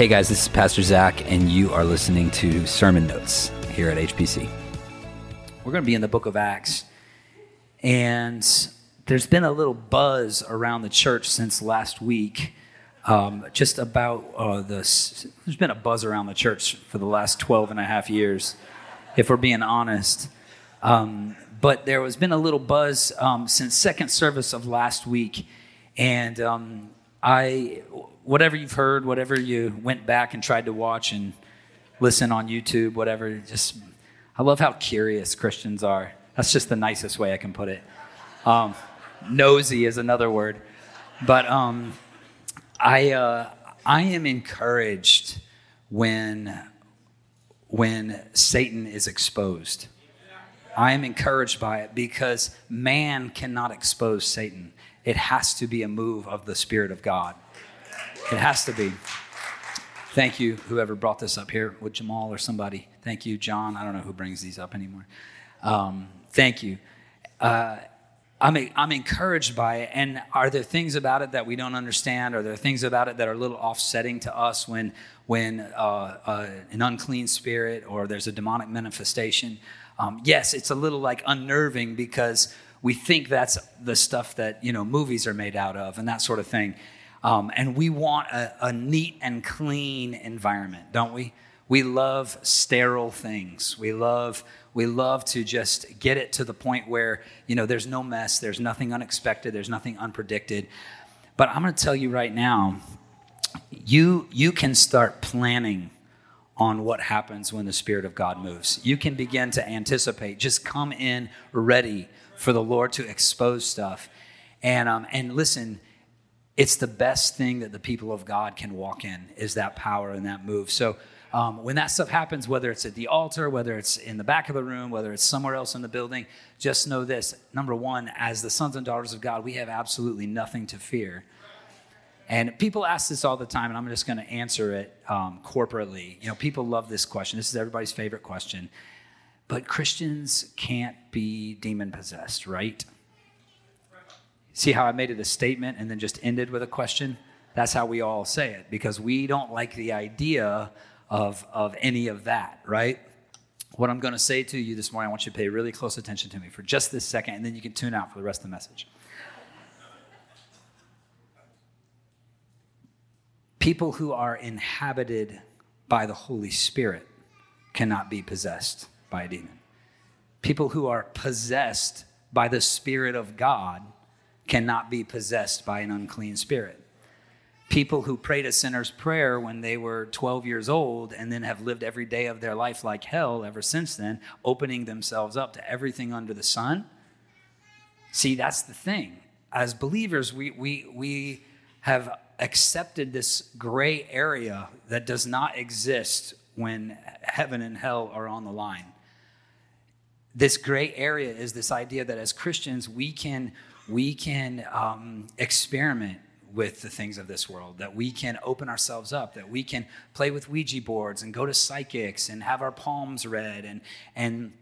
Hey guys, this is Pastor Zac, and you are listening to Sermon Notes here at HPC. We're going to be in the book of Acts, and there's been a little buzz around the church since last week. Um, just about uh, this, there's been a buzz around the church for the last 12 and a half years, if we're being honest. Um, but there has been a little buzz um, since second service of last week, and um, I whatever you've heard, whatever you went back and tried to watch and listen on YouTube, whatever, just, I love how curious Christians are. That's just the nicest way I can put it. Um, nosy is another word. But um, I, uh, I am encouraged when, when Satan is exposed. I am encouraged by it because man cannot expose Satan. It has to be a move of the Spirit of God. It has to be. Thank you, whoever brought this up here, with Jamal or somebody. Thank you, John. I don't know who brings these up anymore. Um, thank you. Uh, I'm, I'm encouraged by it. And are there things about it that we don't understand? Are there things about it that are a little offsetting to us when, when uh, uh, an unclean spirit or there's a demonic manifestation? Um, yes, it's a little like unnerving because we think that's the stuff that you know movies are made out of and that sort of thing. Um, and we want a, a neat and clean environment, don't we? We love sterile things. We love we love to just get it to the point where you know there's no mess, there's nothing unexpected, there's nothing unpredicted. But I'm going to tell you right now, you you can start planning on what happens when the spirit of God moves. You can begin to anticipate. Just come in ready for the Lord to expose stuff. And um, and listen, it's the best thing that the people of God can walk in is that power and that move. So um, when that stuff happens, whether it's at the altar, whether it's in the back of the room, whether it's somewhere else in the building, just know this. Number one, as the sons and daughters of God, we have absolutely nothing to fear. And people ask this all the time, and I'm just going to answer it um, corporately. You know, people love this question. This is everybody's favorite question. But Christians can't be demon possessed, right? See how I made it a statement and then just ended with a question? That's how we all say it because we don't like the idea of, of any of that, right? What I'm going to say to you this morning, I want you to pay really close attention to me for just this second, and then you can tune out for the rest of the message. People who are inhabited by the Holy Spirit cannot be possessed by a demon. People who are possessed by the Spirit of God cannot be possessed by an unclean spirit. People who prayed a sinner's prayer when they were 12 years old and then have lived every day of their life like hell ever since then, opening themselves up to everything under the sun. See, that's the thing. As believers, we, we, we have accepted this gray area that does not exist when heaven and hell are on the line. This gray area is this idea that as Christians, we can we can um, experiment with the things of this world, that we can open ourselves up, that we can play with Ouija boards and go to psychics and have our palms read and, and,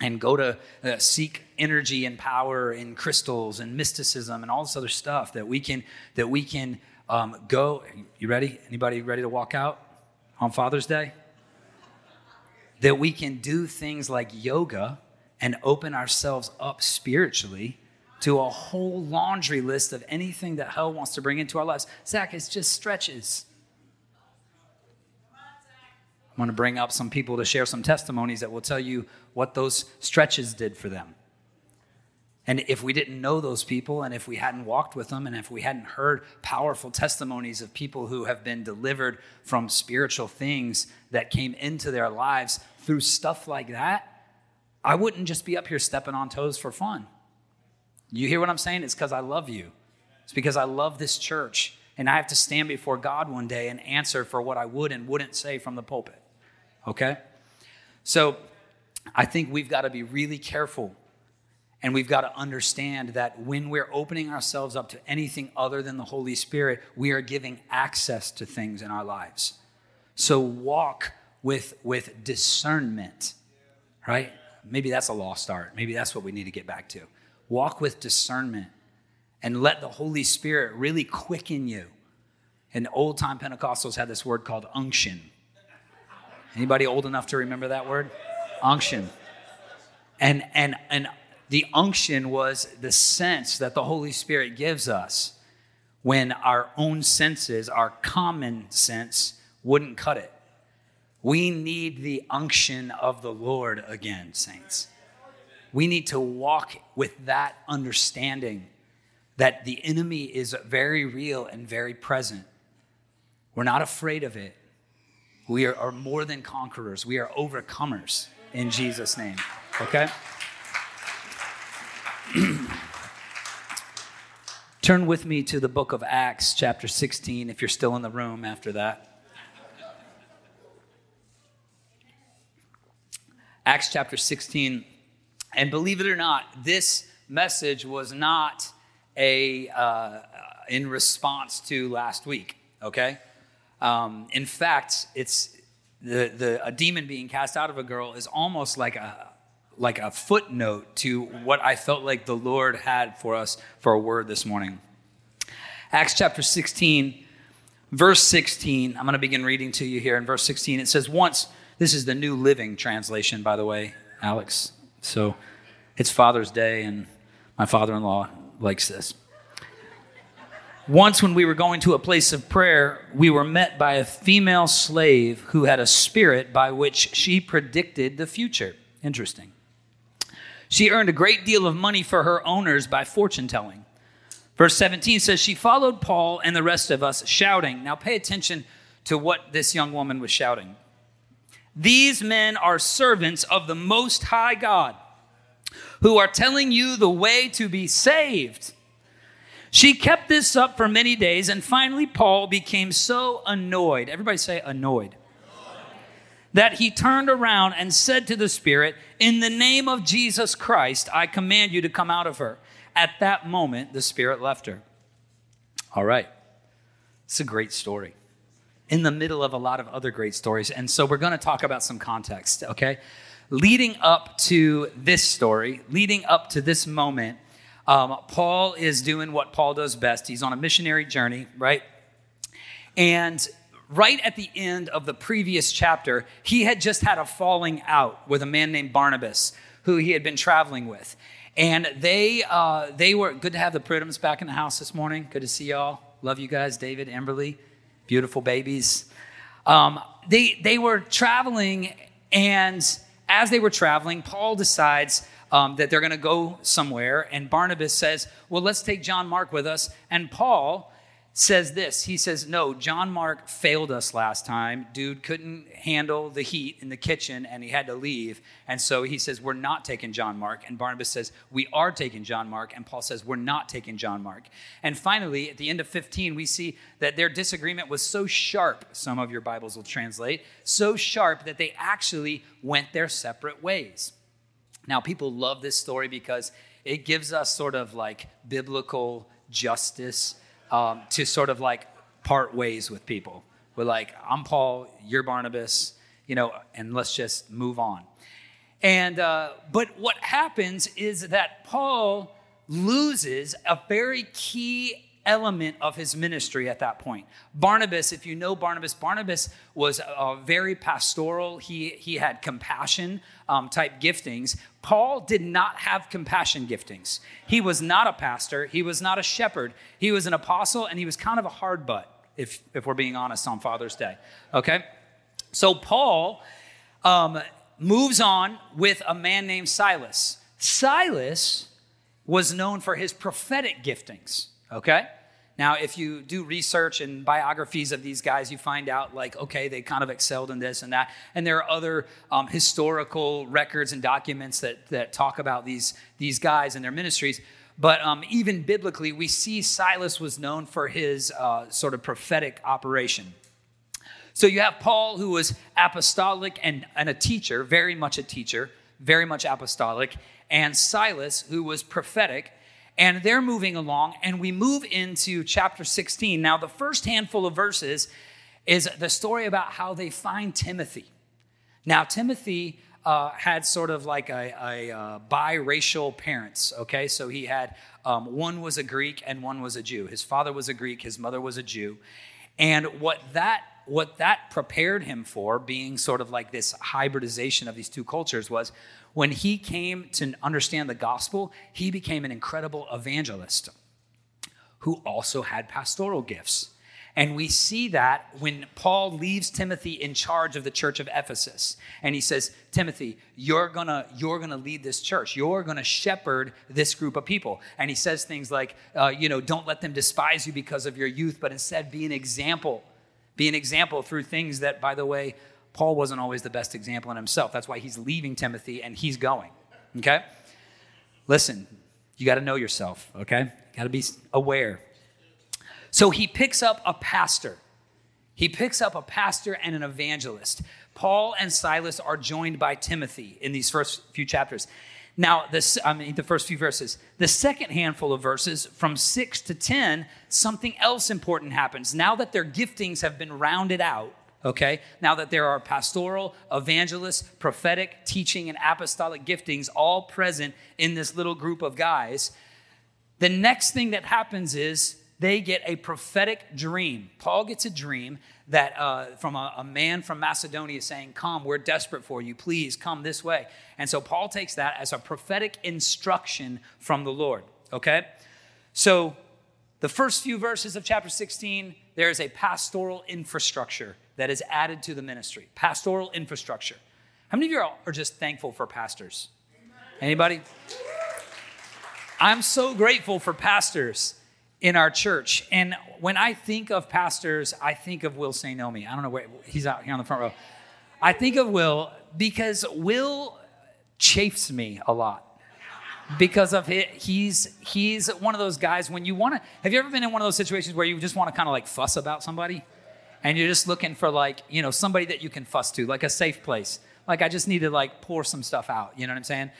and go to uh, seek energy and power in crystals and mysticism and all this other stuff that we can, that we can um, go. You ready? Anybody ready to walk out on Father's Day? That we can do things like yoga and open ourselves up spiritually to a whole laundry list of anything that hell wants to bring into our lives. Zac, it's just stretches. I'm going to bring up some people to share some testimonies that will tell you what those stretches did for them. And if we didn't know those people, and if we hadn't walked with them, and if we hadn't heard powerful testimonies of people who have been delivered from spiritual things that came into their lives through stuff like that, I wouldn't just be up here stepping on toes for fun. You hear what I'm saying? It's because I love you. It's because I love this church. And I have to stand before God one day and answer for what I would and wouldn't say from the pulpit. Okay? So I think we've got to be really careful and we've got to understand that when we're opening ourselves up to anything other than the Holy Spirit, we are giving access to things in our lives. So walk with, with discernment, right? Maybe that's a lost art. Maybe that's what we need to get back to. Walk with discernment and let the Holy Spirit really quicken you And old time Pentecostals had this word called unction. Anybody old enough to remember that word? Unction. And, and, and the unction was the sense that the Holy Spirit gives us when our own senses, our common sense, wouldn't cut it. We need the unction of the Lord again, saints. We need to walk with that understanding that the enemy is very real and very present. We're not afraid of it. We are, are more than conquerors, we are overcomers in Jesus' name. Okay? Turn with me to the book of Acts, chapter 16, if you're still in the room after that. Acts chapter 16. And believe it or not, this message was not a uh, in response to last week. Okay, um, in fact, it's the the a demon being cast out of a girl is almost like a like a footnote to what I felt like the Lord had for us for a word this morning. Acts chapter 16, verse 16. I'm going to begin reading to you here in verse 16. It says, Once, this is the New Living Translation, by the way, Alex. So it's Father's Day, and my father in law likes this. Once, when we were going to a place of prayer, we were met by a female slave who had a spirit by which she predicted the future. Interesting. She earned a great deal of money for her owners by fortune telling. Verse 17 says, She followed Paul and the rest of us, shouting. Now pay attention to what this young woman was shouting. These men are servants of the Most High God who are telling you the way to be saved. She kept this up for many days, and finally, Paul became so annoyed. Everybody say annoyed that he turned around and said to the Spirit, In the name of Jesus Christ, I command you to come out of her. At that moment, the Spirit left her. All right. It's a great story in the middle of a lot of other great stories. And so we're going to talk about some context, okay? Leading up to this story, leading up to this moment, um, Paul is doing what Paul does best. He's on a missionary journey, right? And right at the end of the previous chapter, he had just had a falling out with a man named Barnabas, who he had been traveling with. And they, uh, they were good to have the Pridhams back in the house this morning. Good to see y'all. Love you guys, David, Emberly, beautiful babies. Um, they, they were traveling, and as they were traveling, Paul decides um, that they're going to go somewhere. And Barnabas says, Well, let's take John Mark with us. And Paul says this. He says no john mark failed us last time. Dude couldn't handle the heat in the kitchen and he had to leave. And so he says we're not taking john mark. And barnabas says we are taking john mark. And paul says we're not taking john mark. And finally at the end of 15 we see that their disagreement was so sharp some of your bibles will translate so sharp that they actually went their separate ways. Now people love this story because it gives us sort of like biblical justice um, to sort of like part ways with people. We're like, I'm Paul, you're Barnabas, you know, and let's just move on. And uh, but what happens is that Paul loses a very key element of his ministry at that point. Barnabas, if you know Barnabas, Barnabas was uh, very pastoral. He, he had compassion um, type giftings. Paul did not have compassion giftings. He was not a pastor, he was not a shepherd. He was an apostle, and he was kind of a hard butt, if, if we're being honest on Father's Day. Okay? So Paul um, moves on with a man named Silas. Silas was known for his prophetic giftings okay? Now, if you do research and biographies of these guys, you find out, like, okay, they kind of excelled in this and that. And there are other um, historical records and documents that, that talk about these, these guys and their ministries. But um, even biblically, we see Silas was known for his uh, sort of prophetic operation. So you have Paul, who was apostolic and, and a teacher, very much a teacher, very much apostolic, and Silas, who was prophetic and they're moving along, and we move into chapter 16. Now, the first handful of verses is the story about how they find Timothy. Now, Timothy uh, had sort of like a, a, uh, biracial parents, okay? So he had um, one was a Greek and one was a Jew. His father was a Greek, his mother was a Jew. And what that what that prepared him for, being sort of like this hybridization of these two cultures, was when he came to understand the gospel, he became an incredible evangelist who also had pastoral gifts. And we see that when Paul leaves Timothy in charge of the church of Ephesus. And he says, Timothy, you're gonna, you're gonna lead this church. You're gonna shepherd this group of people. And he says things like, uh, you know, don't let them despise you because of your youth, but instead be an example. Be an example through things that, by the way, Paul wasn't always the best example in himself. That's why he's leaving Timothy and he's going. Okay? Listen, you got to know yourself, okay? Got to be aware. So he picks up a pastor. He picks up a pastor and an evangelist. Paul and Silas are joined by Timothy in these first few chapters. Now, this, I mean, the first few verses. The second handful of verses, from six to 10, something else important happens. Now that their giftings have been rounded out, okay, now that there are pastoral, evangelist, prophetic, teaching, and apostolic giftings all present in this little group of guys, the next thing that happens is they get a prophetic dream. Paul gets a dream that uh, from a, a, man from Macedonia saying, Come, we're desperate for you. Please come this way. And so Paul takes that as a prophetic instruction from the Lord. Okay? So the first few verses of chapter 16, there is a pastoral infrastructure that is added to the ministry. Pastoral infrastructure. How many of you are just thankful for pastors? Anybody? I'm so grateful for pastors in our church. And when I think of pastors, I think of Will St. Nomi. I don't know where he's out here on the front row. I think of Will because Will chafes me a lot because of it. He's he's one of those guys when you want to. Have you ever been in one of those situations where you just want to kind of like fuss about somebody, and you're just looking for like you know somebody that you can fuss to, like a safe place. Like I just need to like pour some stuff out. You know what I'm saying?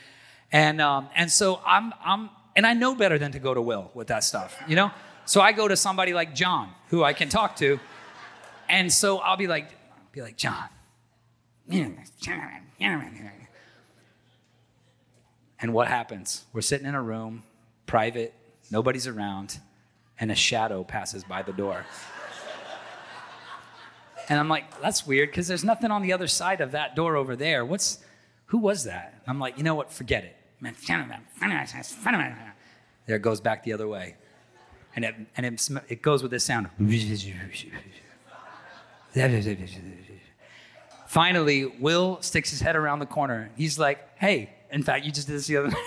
And um, and so I'm I'm and I know better than to go to Will with that stuff, you know? So I go to somebody like John, who I can talk to. And so I'll be like, be like, John. And what happens? We're sitting in a room, private, nobody's around, and a shadow passes by the door. And I'm like, that's weird because there's nothing on the other side of that door over there. What's, who was that? I'm like, you know what? Forget it. There it goes back the other way. And it, and it, it goes with this sound. Finally, Will sticks his head around the corner. He's like, hey, in fact, you just did this the other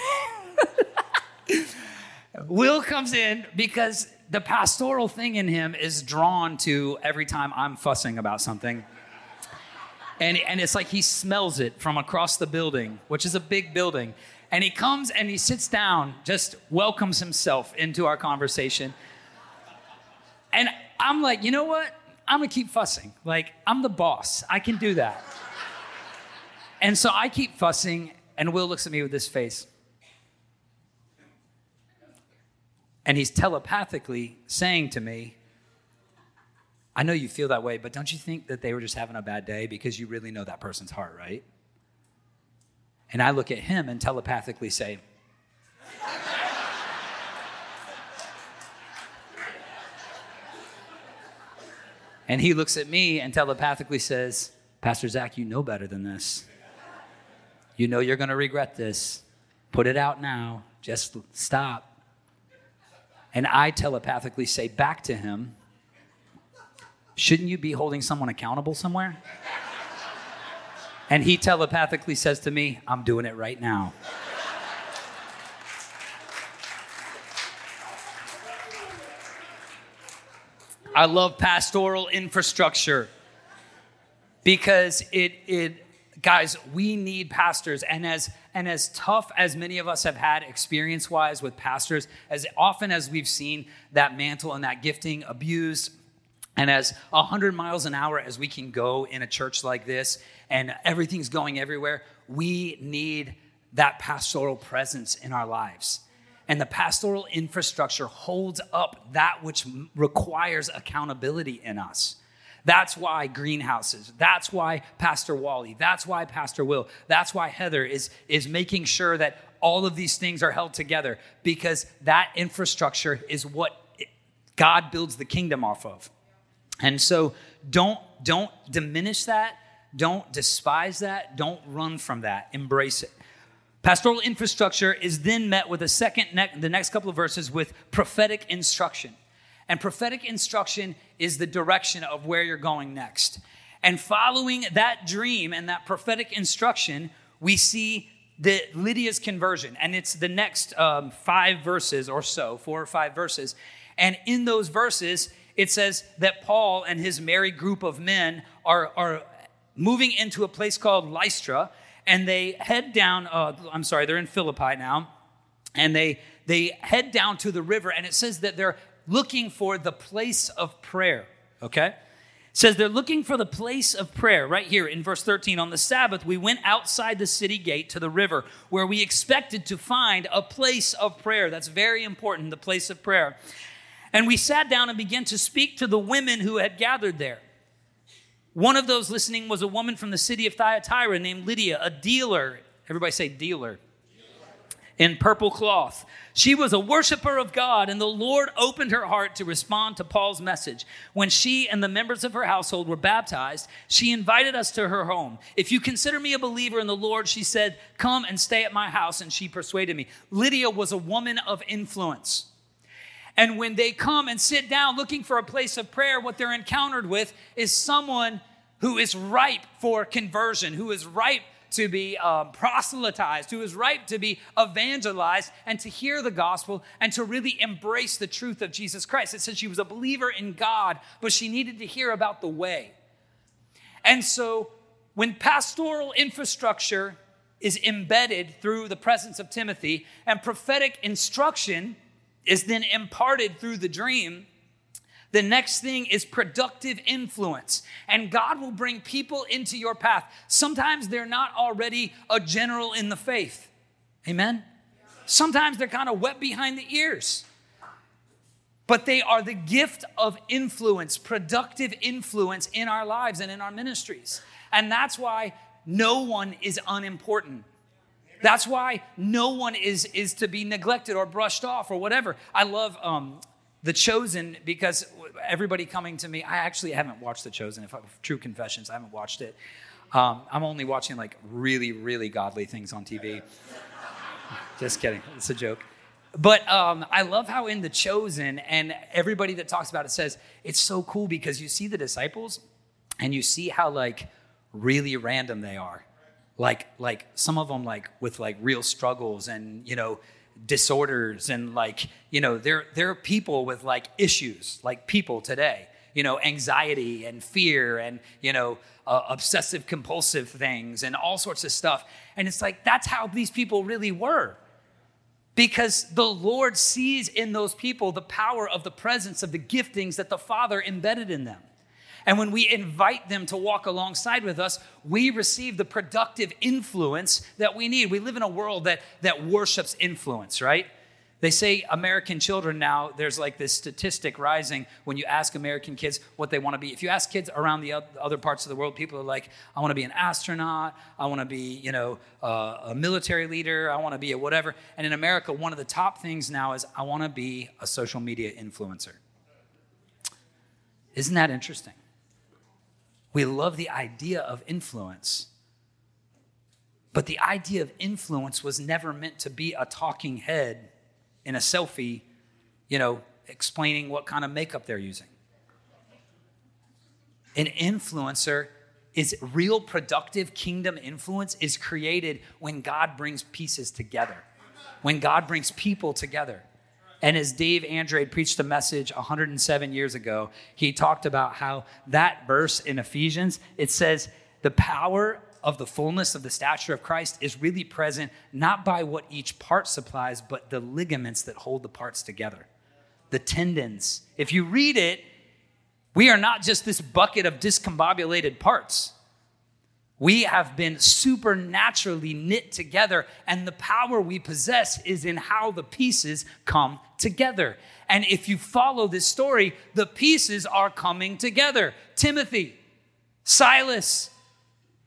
Will comes in because the pastoral thing in him is drawn to every time I'm fussing about something. And, and it's like he smells it from across the building, which is a big building. And he comes and he sits down, just welcomes himself into our conversation. And I'm like, you know what? I'm gonna keep fussing. Like, I'm the boss. I can do that. and so I keep fussing, and Will looks at me with this face. And he's telepathically saying to me, I know you feel that way, but don't you think that they were just having a bad day because you really know that person's heart, right? And I look at him and telepathically say, And he looks at me and telepathically says, Pastor Zac, you know better than this. You know you're going to regret this. Put it out now. Just stop. And I telepathically say back to him, Shouldn't you be holding someone accountable somewhere? And he telepathically says to me, I'm doing it right now. I love pastoral infrastructure because it, it guys, we need pastors. And as, and as tough as many of us have had experience wise with pastors, as often as we've seen that mantle and that gifting abused, and as 100 miles an hour as we can go in a church like this, and everything's going everywhere, we need that pastoral presence in our lives. And the pastoral infrastructure holds up that which requires accountability in us. That's why greenhouses. That's why Pastor Wally. That's why Pastor Will. That's why Heather is, is making sure that all of these things are held together because that infrastructure is what God builds the kingdom off of. And so don't don't diminish that, don't despise that, don't run from that. Embrace it. Pastoral infrastructure is then met with a second ne- the next couple of verses with prophetic instruction. And prophetic instruction is the direction of where you're going next. And following that dream and that prophetic instruction, we see the Lydia's conversion, and it's the next um, five verses or so, four or five verses. And in those verses, it says that Paul and his merry group of men are, are moving into a place called Lystra, and they head down. Uh, I'm sorry, they're in Philippi now, and they they head down to the river, and it says that they're looking for the place of prayer. Okay, says they're looking for the place of prayer right here in verse 13 on the sabbath we went outside the city gate to the river where we expected to find a place of prayer. That's very important the place of prayer. And we sat down and began to speak to the women who had gathered there. One of those listening was a woman from the city of thyatira named lydia a dealer. Everybody say dealer in purple cloth. She was a worshiper of God, and the Lord opened her heart to respond to Paul's message. When she and the members of her household were baptized, she invited us to her home. If you consider me a believer in the Lord, she said, Come and stay at my house, and she persuaded me. Lydia was a woman of influence. And when they come and sit down looking for a place of prayer, what they're encountered with is someone who is ripe for conversion, who is ripe to be um, proselytized, who is ripe to be evangelized and to hear the gospel and to really embrace the truth of Jesus Christ. It says she was a believer in God, but she needed to hear about the way. And so when pastoral infrastructure is embedded through the presence of Timothy and prophetic instruction is then imparted through the dream, the next thing is productive influence. And God will bring people into your path. Sometimes they're not already a general in the faith. Amen? Sometimes they're kind of wet behind the ears. But they are the gift of influence, productive influence in our lives and in our ministries. And that's why no one is unimportant. That's why no one is, is to be neglected or brushed off or whatever. I love um, The Chosen because everybody coming to me, I actually haven't watched The Chosen. If I, true confessions, I haven't watched it. Um, I'm only watching like really, really godly things on TV. Just kidding. It's a joke. But um, I love how in The Chosen, and everybody that talks about it says it's so cool because you see the disciples and you see how like really random they are. Like, like some of them like with like real struggles and you know disorders and like you know there there are people with like issues like people today you know anxiety and fear and you know uh, obsessive compulsive things and all sorts of stuff. And it's like that's how these people really were. Because the lord sees in those people the power of the presence of the giftings that the father embedded in them and when we invite them to walk alongside with us, we receive the productive influence that we need. We live in a world that, that worships influence, right? They say American children now, there's like this statistic rising when you ask American kids what they want to be. If you ask kids around the other parts of the world, people are like, I want to be an astronaut, I want to be, you know, uh, a military leader, I want to be a whatever. And in America, one of the top things now is, I want to be a social media influencer. Isn't that interesting? We love the idea of influence. But the idea of influence was never meant to be a talking head in a selfie, you know, explaining what kind of makeup they're using. An influencer is real productive kingdom influence is created when God brings pieces together. When God brings people together. And as Dave Andrade preached a message 107 years ago, he talked about how that verse in Ephesians, it says, the power of the fullness of the stature of Christ is really present not by what each part supplies, but the ligaments that hold the parts together, the tendons. If you read it, we are not just this bucket of discombobulated parts. We have been supernaturally knit together, and the power we possess is in how the pieces come together. And if you follow this story, the pieces are coming together. Timothy, Silas,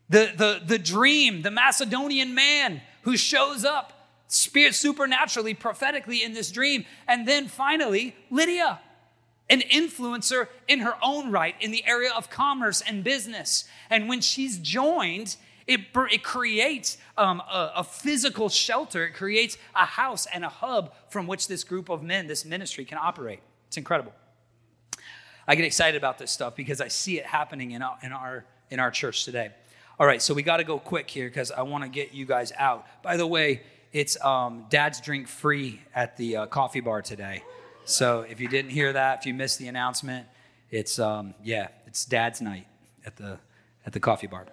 the, the, the dream, the Macedonian man who shows up spirit supernaturally, prophetically in this dream. And then finally, Lydia. An influencer in her own right in the area of commerce and business. And when she's joined, it, it creates um, a, a physical shelter, it creates a house and a hub from which this group of men, this ministry, can operate. It's incredible. I get excited about this stuff because I see it happening in our, in our, in our church today. All right, so we got to go quick here because I want to get you guys out. By the way, it's um, Dad's Drink Free at the uh, coffee bar today. So if you didn't hear that, if you missed the announcement, it's um, yeah, it's Dad's night at the at the coffee bar.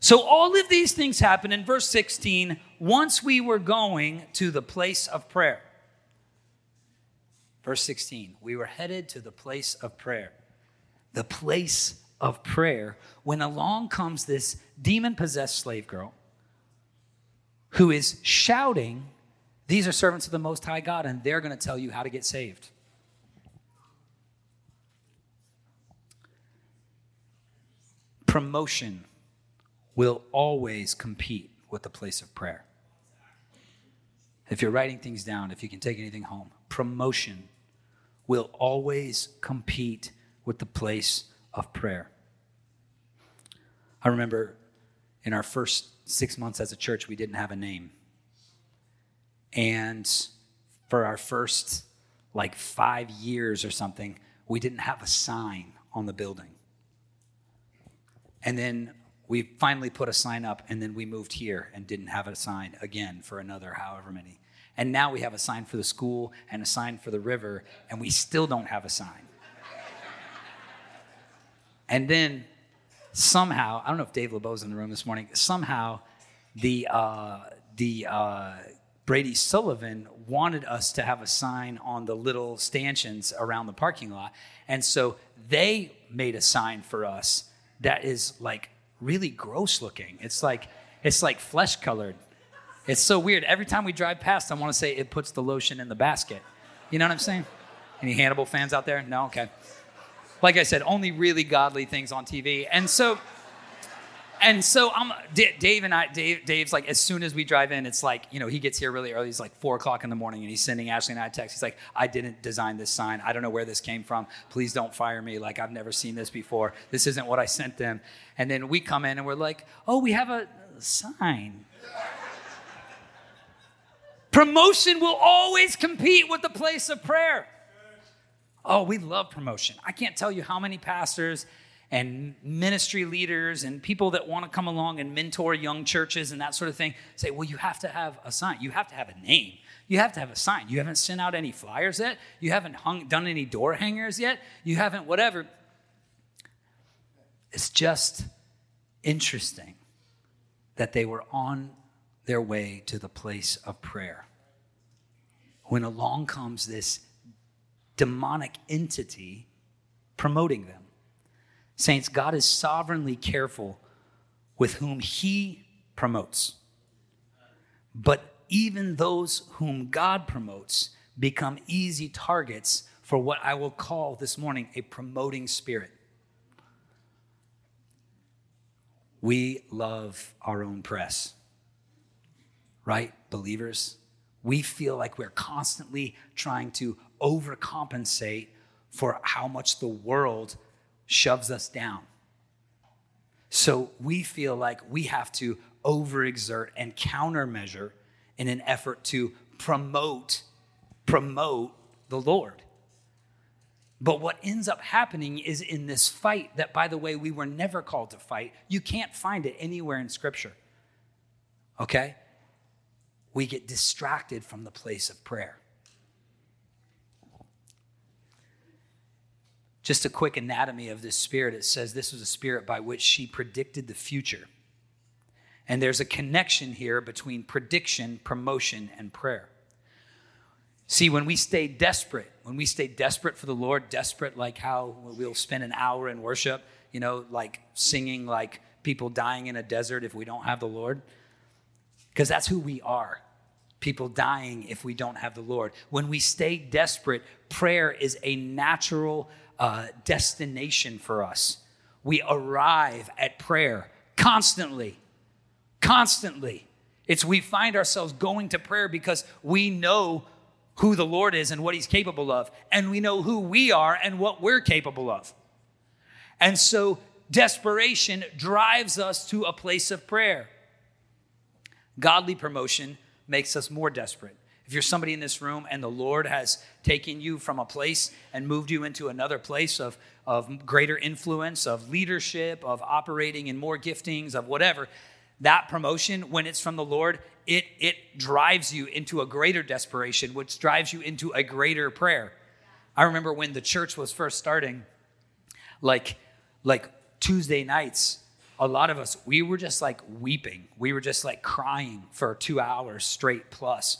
So all of these things happen in verse 16. Once we were going to the place of prayer. Verse 16, we were headed to the place of prayer. The place of prayer when along comes this demon possessed slave girl who is shouting, These are servants of the Most High God, and they're going to tell you how to get saved. Promotion will always compete with the place of prayer. If you're writing things down, if you can take anything home, promotion will always compete with the place of prayer. I remember in our first six months as a church, we didn't have a name. And for our first like five years or something, we didn't have a sign on the building. And then we finally put a sign up, and then we moved here and didn't have a sign again for another however many. And now we have a sign for the school and a sign for the river, and we still don't have a sign. and then somehow, I don't know if Dave LeBeau's in the room this morning, somehow the, uh, the uh, Brady Sullivan wanted us to have a sign on the little stanchions around the parking lot. And so they made a sign for us that is like really gross looking. It's like, it's like flesh colored. It's so weird. Every time we drive past, I want to say it puts the lotion in the basket. You know what I'm saying? Any Hannibal fans out there? No? Okay like I said, only really godly things on TV. And so, and so I'm Dave and I. Dave, Dave's like, as soon as we drive in, it's like you know he gets here really early. He's like four o'clock in the morning, and he's sending Ashley and I a text. He's like, I didn't design this sign. I don't know where this came from. Please don't fire me. Like I've never seen this before. This isn't what I sent them. And then we come in and we're like, oh, we have a sign. Promotion will always compete with the place of prayer. Oh, we love promotion. I can't tell you how many pastors and ministry leaders and people that want to come along and mentor young churches and that sort of thing say, well, you have to have a sign. You have to have a name. You have to have a sign. You haven't sent out any flyers yet. You haven't hung, done any door hangers yet. You haven't whatever. It's just interesting that they were on their way to the place of prayer. When along comes this demonic entity promoting them. Saints, God is sovereignly careful with whom He promotes. But even those whom God promotes become easy targets for what I will call this morning a promoting spirit. We love our own press, right, believers? We feel like we're constantly trying to overcompensate for how much the world shoves us down. So we feel like we have to overexert and countermeasure in an effort to promote promote the Lord. But what ends up happening is in this fight that by the way we were never called to fight. You can't find it anywhere in scripture. Okay? We get distracted from the place of prayer. Just a quick anatomy of this spirit. It says this was a spirit by which she predicted the future. And there's a connection here between prediction, promotion, and prayer. See, when we stay desperate, when we stay desperate for the Lord, desperate like how we'll spend an hour in worship, you know, like singing like people dying in a desert if we don't have the Lord, because that's who we are. People dying if we don't have the Lord. When we stay desperate, prayer is a natural uh, destination for us. We arrive at prayer constantly, constantly. It's we find ourselves going to prayer because we know who the Lord is and what he's capable of, and we know who we are and what we're capable of. And so desperation drives us to a place of prayer. Godly promotion makes us more desperate. If you're somebody in this room and the Lord has taken you from a place and moved you into another place of, of greater influence, of leadership, of operating in more giftings, of whatever, that promotion, when it's from the Lord, it, it drives you into a greater desperation, which drives you into a greater prayer. I remember when the church was first starting, like, like Tuesday nights, a lot of us, we were just like weeping. We were just like crying for two hours straight plus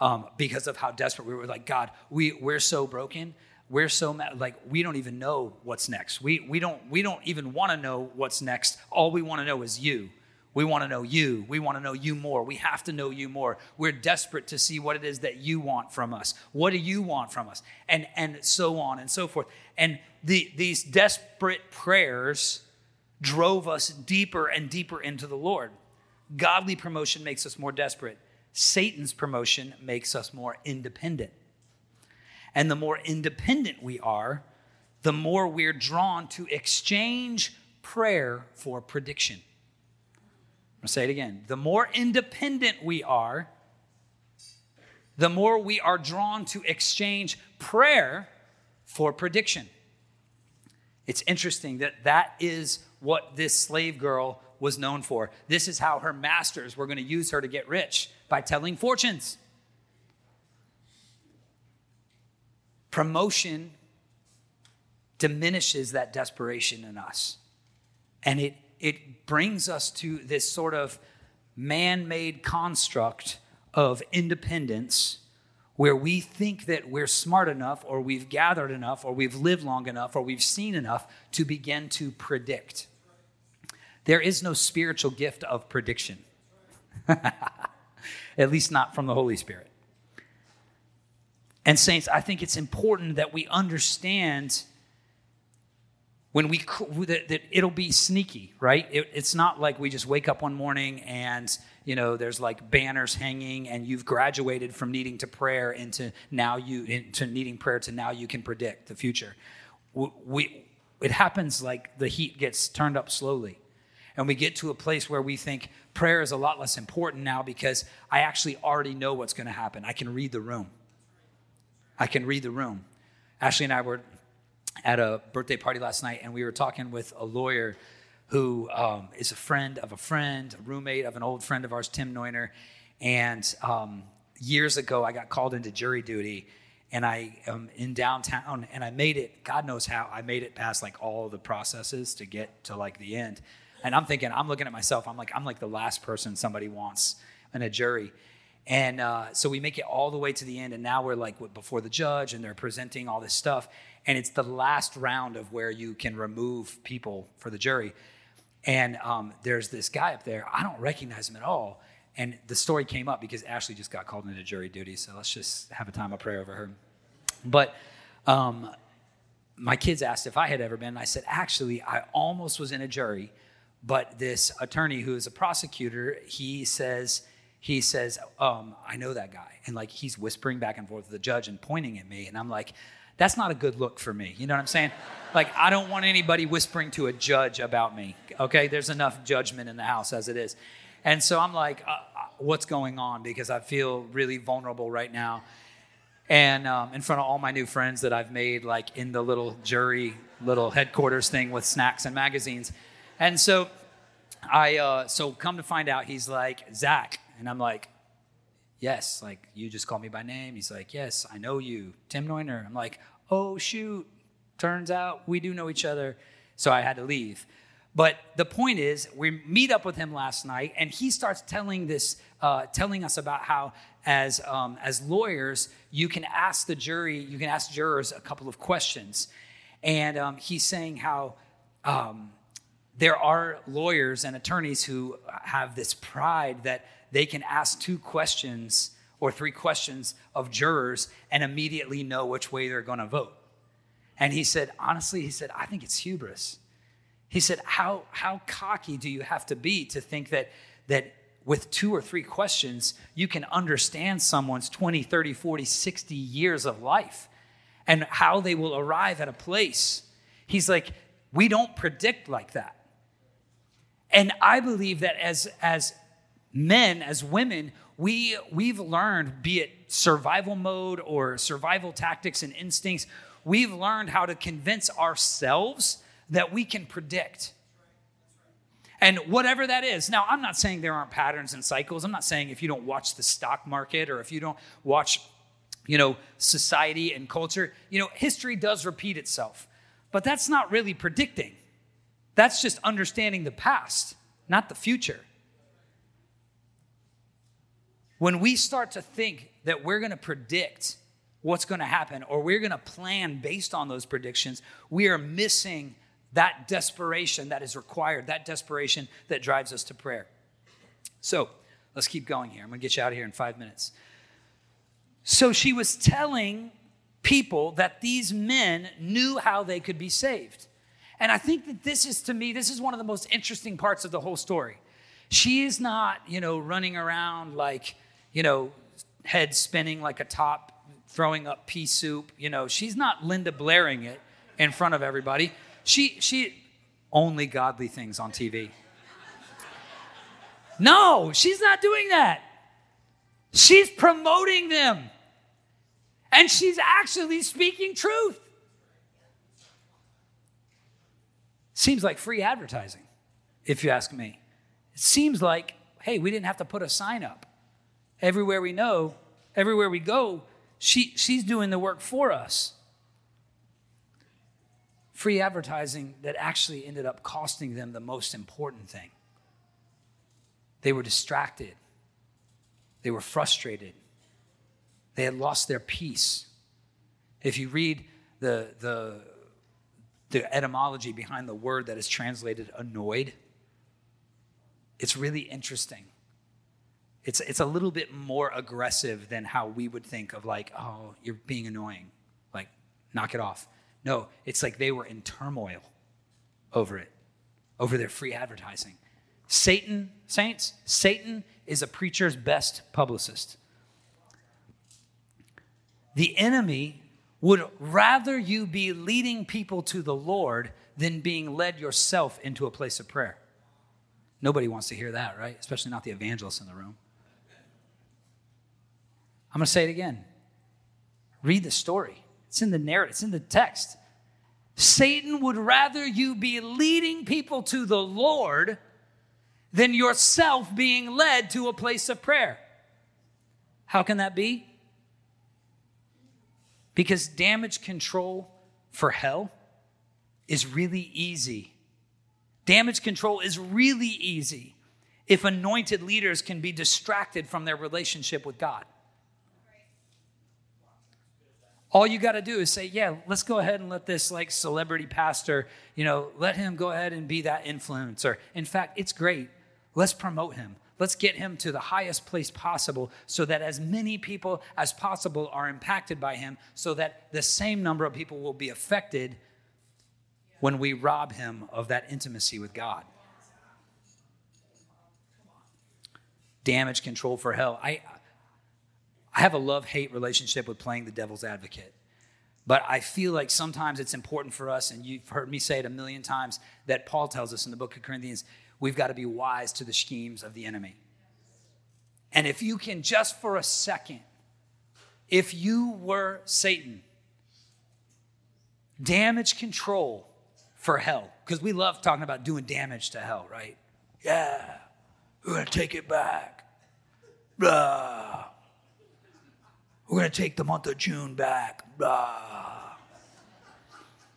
um, because of how desperate we were. Like, God, we, we're so broken. We're so mad, like we don't even know what's next. We, we don't we don't even want to know what's next. All we want to know is you. We want to know you. We want to know you more. We have to know you more. We're desperate to see what it is that you want from us. What do you want from us? And and so on and so forth. And the, these desperate prayers drove us deeper and deeper into the Lord. Godly promotion makes us more desperate. Satan's promotion makes us more independent. And the more independent we are, the more we're drawn to exchange prayer for prediction. I'm to say it again. The more independent we are, the more we are drawn to exchange prayer for prediction. It's interesting that that is what this slave girl was known for. This is how her masters were going to use her to get rich by telling fortunes. Promotion diminishes that desperation in us. And it, it brings us to this sort of man made construct of independence where we think that we're smart enough or we've gathered enough or we've lived long enough or we've seen enough to begin to predict. There is no spiritual gift of prediction, at least not from the Holy Spirit. And, saints, I think it's important that we understand when we that, that it'll be sneaky right? It, it's not like we just wake up one morning and you know there's like banners hanging and you've graduated from needing to prayer into now you into needing prayer to now you can predict the future. We it happens like the heat gets turned up slowly and we get to a place where we think prayer is a lot less important now because i actually already know what's going to happen i can read the room i can read the room ashley and i were at a birthday party last night, and we were talking with a lawyer who um, is a friend of a friend, a roommate of an old friend of ours, Tim Neuner. And um, years ago, I got called into jury duty, and I am in downtown, and I made it. God knows how I made it past like all the processes to get to like the end. And I'm thinking, I'm looking at myself. I'm like, I'm like the last person somebody wants in a jury. And uh, so we make it all the way to the end, and now we're like before the judge, and they're presenting all this stuff and it's the last round of where you can remove people for the jury. And um, there's this guy up there. I don't recognize him at all. And the story came up because Ashley just got called into jury duty. So let's just have a time of prayer over her. But um, my kids asked if I had ever been. And I said, actually, I almost was in a jury. But this attorney who is a prosecutor, he says, he says, um, I know that guy. And like he's whispering back and forth to the judge and pointing at me. And I'm like, that's not a good look for me. You know what I'm saying? Like, I don't want anybody whispering to a judge about me. Okay, there's enough judgment in the house as it is. And so I'm like, uh, uh, what's going on? Because I feel really vulnerable right now. And um, in front of all my new friends that I've made, like in the little jury, little headquarters thing with snacks and magazines. And so I, uh, so come to find out, he's like, Zac. And I'm like, yes, like you just call me by name. He's like, yes, I know you, Tim Neuner. I'm like, oh shoot, turns out we do know each other. So I had to leave. But the point is, we meet up with him last night, and he starts telling this, uh, telling us about how, as um, as lawyers, you can ask the jury, you can ask jurors a couple of questions, and um, he's saying how um, there are lawyers and attorneys who have this pride that they can ask two questions or three questions of jurors and immediately know which way they're going to vote. And he said, honestly, he said, I think it's hubris. He said, how, how cocky do you have to be to think that, that with two or three questions, you can understand someone's 20, 30, 40, 60 years of life and how they will arrive at a place. He's like, we don't predict like that. And I believe that as, as men, as women, we, we've learned, be it survival mode or survival tactics and instincts, we've learned how to convince ourselves that we can predict. And whatever that is. Now, I'm not saying there aren't patterns and cycles. I'm not saying if you don't watch the stock market or if you don't watch, you know, society and culture, you know, history does repeat itself. But that's not really predicting. That's just understanding the past, not the future. When we start to think that we're going to predict what's going to happen or we're going to plan based on those predictions, we are missing that desperation that is required, that desperation that drives us to prayer. So let's keep going here. I'm going to get you out of here in five minutes. So she was telling people that these men knew how they could be saved. And I think that this is, to me, this is one of the most interesting parts of the whole story. She is not, you know, running around like, you know, head spinning like a top, throwing up pea soup. You know, she's not Linda Blairing it in front of everybody. She, she, only godly things on TV. No, she's not doing that. She's promoting them. And she's actually speaking truth. Seems like free advertising, if you ask me. It seems like, hey, we didn't have to put a sign up. Everywhere we know, everywhere we go, she, she's doing the work for us free advertising that actually ended up costing them the most important thing. They were distracted, they were frustrated, they had lost their peace. If you read the, the, the etymology behind the word that is translated annoyed, it's really interesting. It's, it's a little bit more aggressive than how we would think of, like, oh, you're being annoying. Like, knock it off. No, it's like they were in turmoil over it, over their free advertising. Satan, saints, Satan is a preacher's best publicist. The enemy would rather you be leading people to the Lord than being led yourself into a place of prayer. Nobody wants to hear that, right? Especially not the evangelists in the room. I'm going to say it again. Read the story. It's in the narrative, it's in the text. Satan would rather you be leading people to the Lord than yourself being led to a place of prayer. How can that be? Because damage control for hell is really easy. Damage control is really easy if anointed leaders can be distracted from their relationship with God. All you got to do is say, yeah, let's go ahead and let this like celebrity pastor, you know, let him go ahead and be that influencer. In fact, it's great. Let's promote him. Let's get him to the highest place possible so that as many people as possible are impacted by him, so that the same number of people will be affected when we rob him of that intimacy with God. Damage control for hell. I, I have a love hate relationship with playing the devil's advocate. But I feel like sometimes it's important for us, and you've heard me say it a million times, that Paul tells us in the book of Corinthians, we've got to be wise to the schemes of the enemy. And if you can just for a second, if you were Satan, damage control for hell, because we love talking about doing damage to hell, right? Yeah, we're going to take it back. Blah. We're going to take the month of June back. Blah.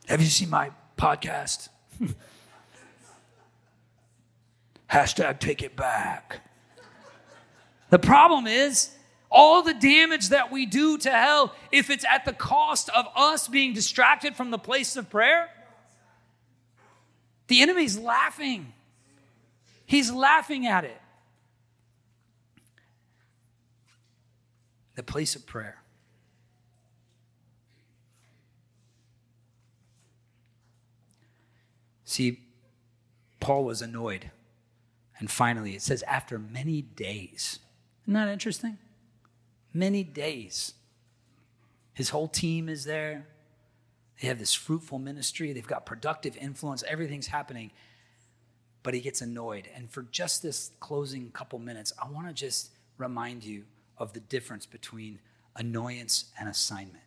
Have you seen my podcast? Hashtag take it back. The problem is, all the damage that we do to hell, if it's at the cost of us being distracted from the place of prayer, the enemy's laughing. He's laughing at it. the place of prayer. See, Paul was annoyed And finally, it says, after many days. Isn't that interesting? Many days. His whole team is there. They have this fruitful ministry. They've got productive influence. Everything's happening. But he gets annoyed. And for just this closing couple minutes, I want to just remind you of the difference between annoyance and assignment.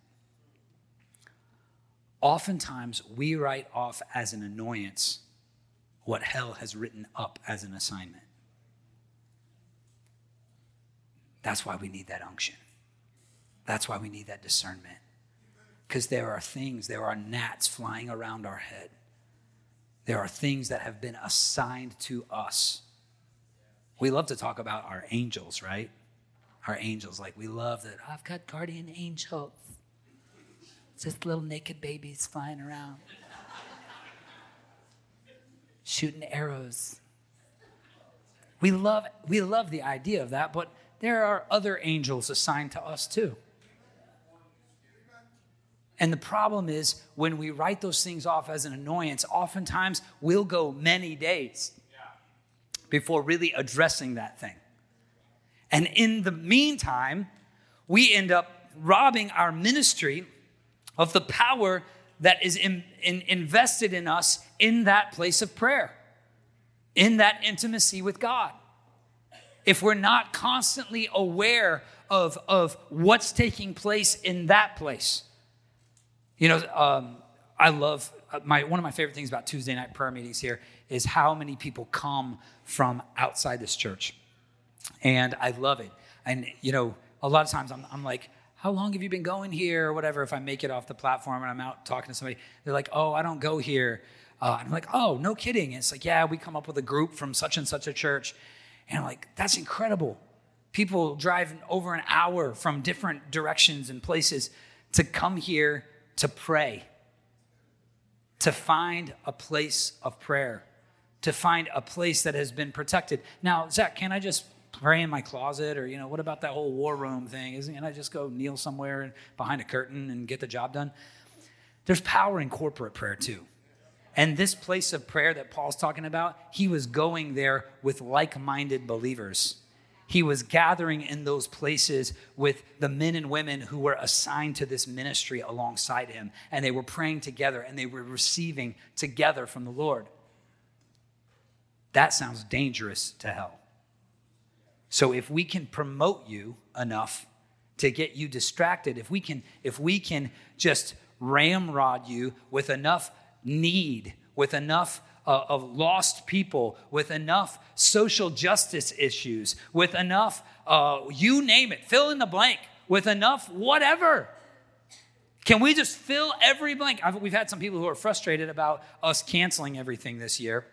Oftentimes, we write off as an annoyance what hell has written up as an assignment. That's why we need that unction. That's why we need that discernment. Because there are things, there are gnats flying around our head. There are things that have been assigned to us. We love to talk about our angels, right? Our angels. Like we love that. Oh, I've got guardian angels. Just little naked babies flying around, shooting arrows. We love, we love the idea of that, but there are other angels assigned to us too. And the problem is when we write those things off as an annoyance, oftentimes we'll go many days before really addressing that thing. And in the meantime, we end up robbing our ministry of the power that is in, in, invested in us in that place of prayer, in that intimacy with God. If we're not constantly aware of, of what's taking place in that place, you know, um, I love uh, my one of my favorite things about Tuesday night prayer meetings here is how many people come from outside this church, and I love it. And you know, a lot of times I'm, I'm like, how long have you been going here or whatever? If I make it off the platform and I'm out talking to somebody, they're like, oh, I don't go here. Uh, I'm like, oh, no kidding. And it's like, yeah, we come up with a group from such and such a church, and I'm like, that's incredible. People drive over an hour from different directions and places to come here to pray, to find a place of prayer, to find a place that has been protected. Now, Zac, can I just pray in my closet? Or, you know, what about that whole war room thing? Isn't can I just go kneel somewhere behind a curtain and get the job done? There's power in corporate prayer too. And this place of prayer that Paul's talking about, he was going there with like minded believers. He was gathering in those places with the men and women who were assigned to this ministry alongside him. And they were praying together and they were receiving together from the Lord. That sounds dangerous to hell. So if we can promote you enough to get you distracted, if we can, if we can just ramrod you with enough need, with enough uh, of lost people, with enough social justice issues, with enough, uh, you name it, fill in the blank, with enough whatever. Can we just fill every blank? I've, we've had some people who are frustrated about us canceling everything this year.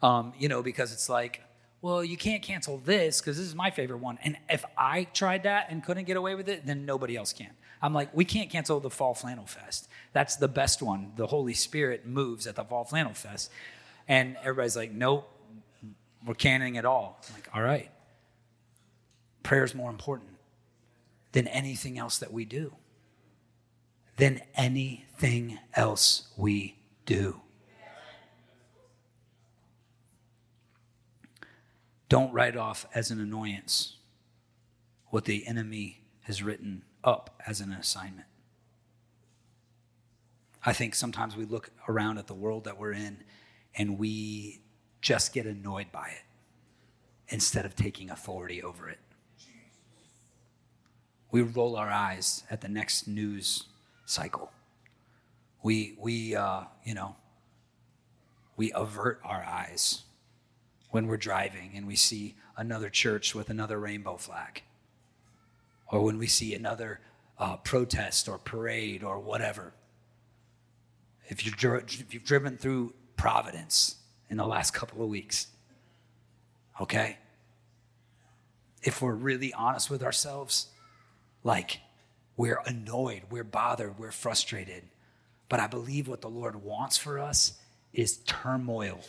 Um, you know, because it's like, well, you can't cancel this because this is my favorite one. And if I tried that and couldn't get away with it, then nobody else can. I'm like, we can't cancel the Fall Flannel Fest. That's the best one. The Holy Spirit moves at the Fall Flannel Fest. And everybody's like, nope, we're canning it all. I'm like, all right. Prayer is more important than anything else that we do. Than anything else we do. Don't write off as an annoyance what the enemy has written up as an assignment. I think sometimes we look around at the world that we're in and we just get annoyed by it instead of taking authority over it. We roll our eyes at the next news cycle. We, we uh, you know, we avert our eyes when we're driving and we see another church with another rainbow flag or when we see another uh, protest or parade or whatever. If, you if you've driven through Providence in the last couple of weeks, okay? If we're really honest with ourselves, like we're annoyed, we're bothered, we're frustrated. But I believe what the Lord wants for us is turmoil.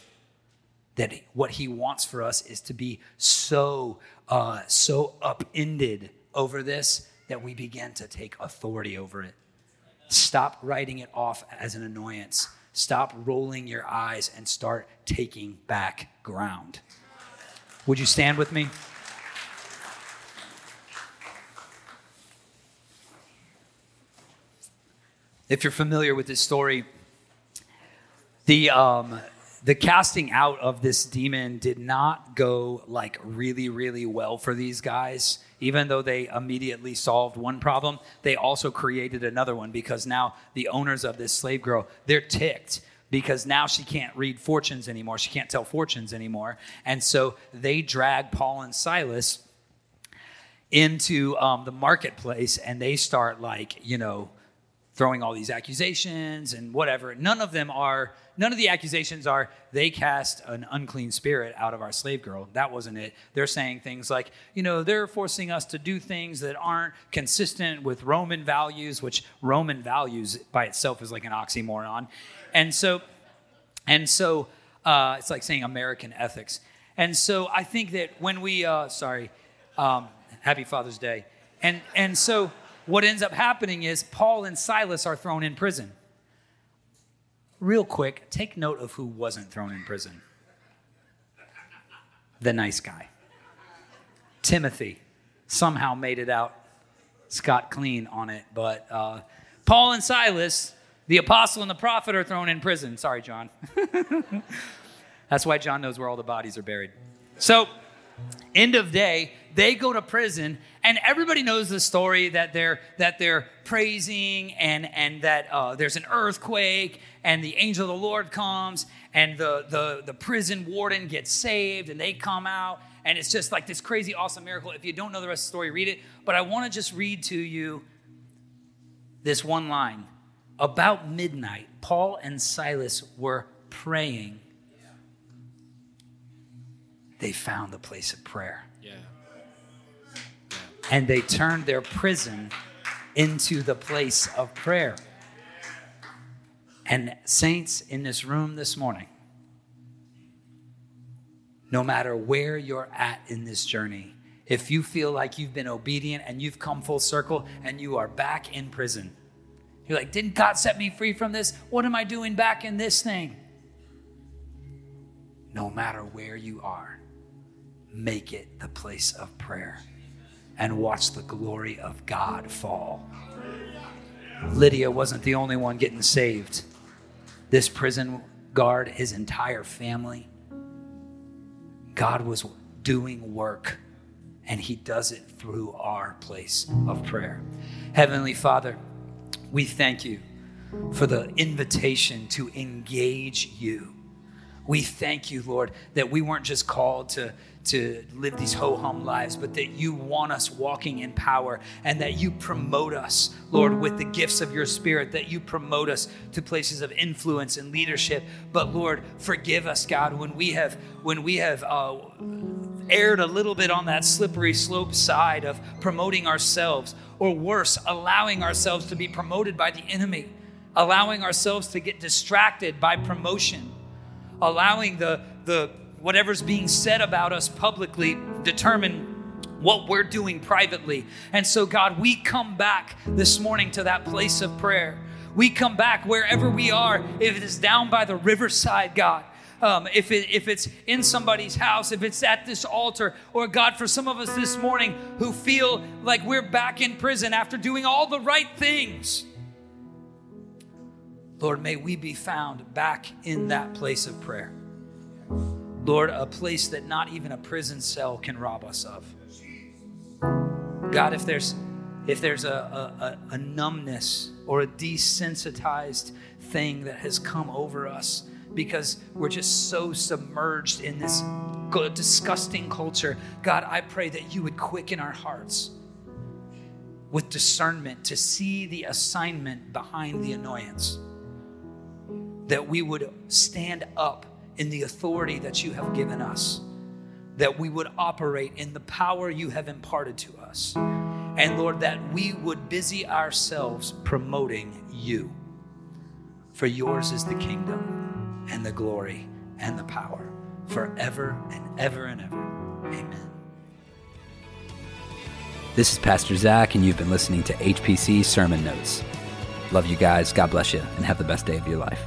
That what He wants for us is to be so, uh, so upended over this that we begin to take authority over it. Stop writing it off as an annoyance. Stop rolling your eyes and start taking back ground. Would you stand with me? If you're familiar with this story, the um, the casting out of this demon did not go like really, really well for these guys. Even though they immediately solved one problem, they also created another one because now the owners of this slave girl they're ticked because now she can't read fortunes anymore. She can't tell fortunes anymore, and so they drag Paul and Silas into um, the marketplace and they start like you know throwing all these accusations and whatever. None of them are, none of the accusations are, they cast an unclean spirit out of our slave girl. That wasn't it. They're saying things like, you know, they're forcing us to do things that aren't consistent with Roman values, which Roman values by itself is like an oxymoron. And so, and so, uh, it's like saying American ethics. And so I think that when we, uh, sorry, um, happy Father's Day. And, and so, what ends up happening is Paul and Silas are thrown in prison. Real quick, take note of who wasn't thrown in prison the nice guy. Timothy somehow made it out scot clean on it, but uh, Paul and Silas, the apostle and the prophet, are thrown in prison. Sorry, John. That's why John knows where all the bodies are buried. So, end of day, they go to prison and everybody knows the story that they're that they're praising and and that uh, there's an earthquake and the angel of the lord comes and the, the the prison warden gets saved and they come out. And it's just like this crazy awesome miracle. If you don't know the rest of the story read it. But i want to just read to you this one line. About midnight paul and silas were praying. They found the place of prayer and they turned their prison into the place of prayer. And, saints in this room this morning, no matter where you're at in this journey, if you feel like you've been obedient and you've come full circle and you are back in prison, you're like, didn't God set me free from this? What am I doing back in this thing? No matter where you are, make it the place of prayer and watch the glory of God fall. Lydia wasn't the only one getting saved. This prison guard, his entire family, God was doing work, and he does it through our place of prayer. Heavenly Father, we thank you for the invitation to engage you. We thank you, Lord, that we weren't just called to to live these ho hum lives, but that you want us walking in power and that you promote us, Lord, with the gifts of your spirit, that you promote us to places of influence and leadership. But Lord, forgive us, God, when we have when we have uh, erred a little bit on that slippery slope side of promoting ourselves, or worse, allowing ourselves to be promoted by the enemy, allowing ourselves to get distracted by promotion, allowing the the whatever's being said about us publicly determine what we're doing privately. And so, God, we come back this morning to that place of prayer. We come back wherever we are, if it is down by the riverside, God. Um, if, it, if it's in somebody's house, if it's at this altar, or God, for some of us this morning who feel like we're back in prison after doing all the right things, Lord, may we be found back in that place of prayer. Lord, a place that not even a prison cell can rob us of. God, if there's if there's a, a, a numbness or a desensitized thing that has come over us because we're just so submerged in this disgusting culture, God, I pray that you would quicken our hearts with discernment to see the assignment behind the annoyance, that we would stand up in the authority that you have given us, that we would operate in the power you have imparted to us. And Lord, that we would busy ourselves promoting you. For yours is the kingdom and the glory and the power forever and ever and ever. Amen. This is Pastor Zac, and you've been listening to HPC Sermon Notes. Love you guys. God bless you, and have the best day of your life.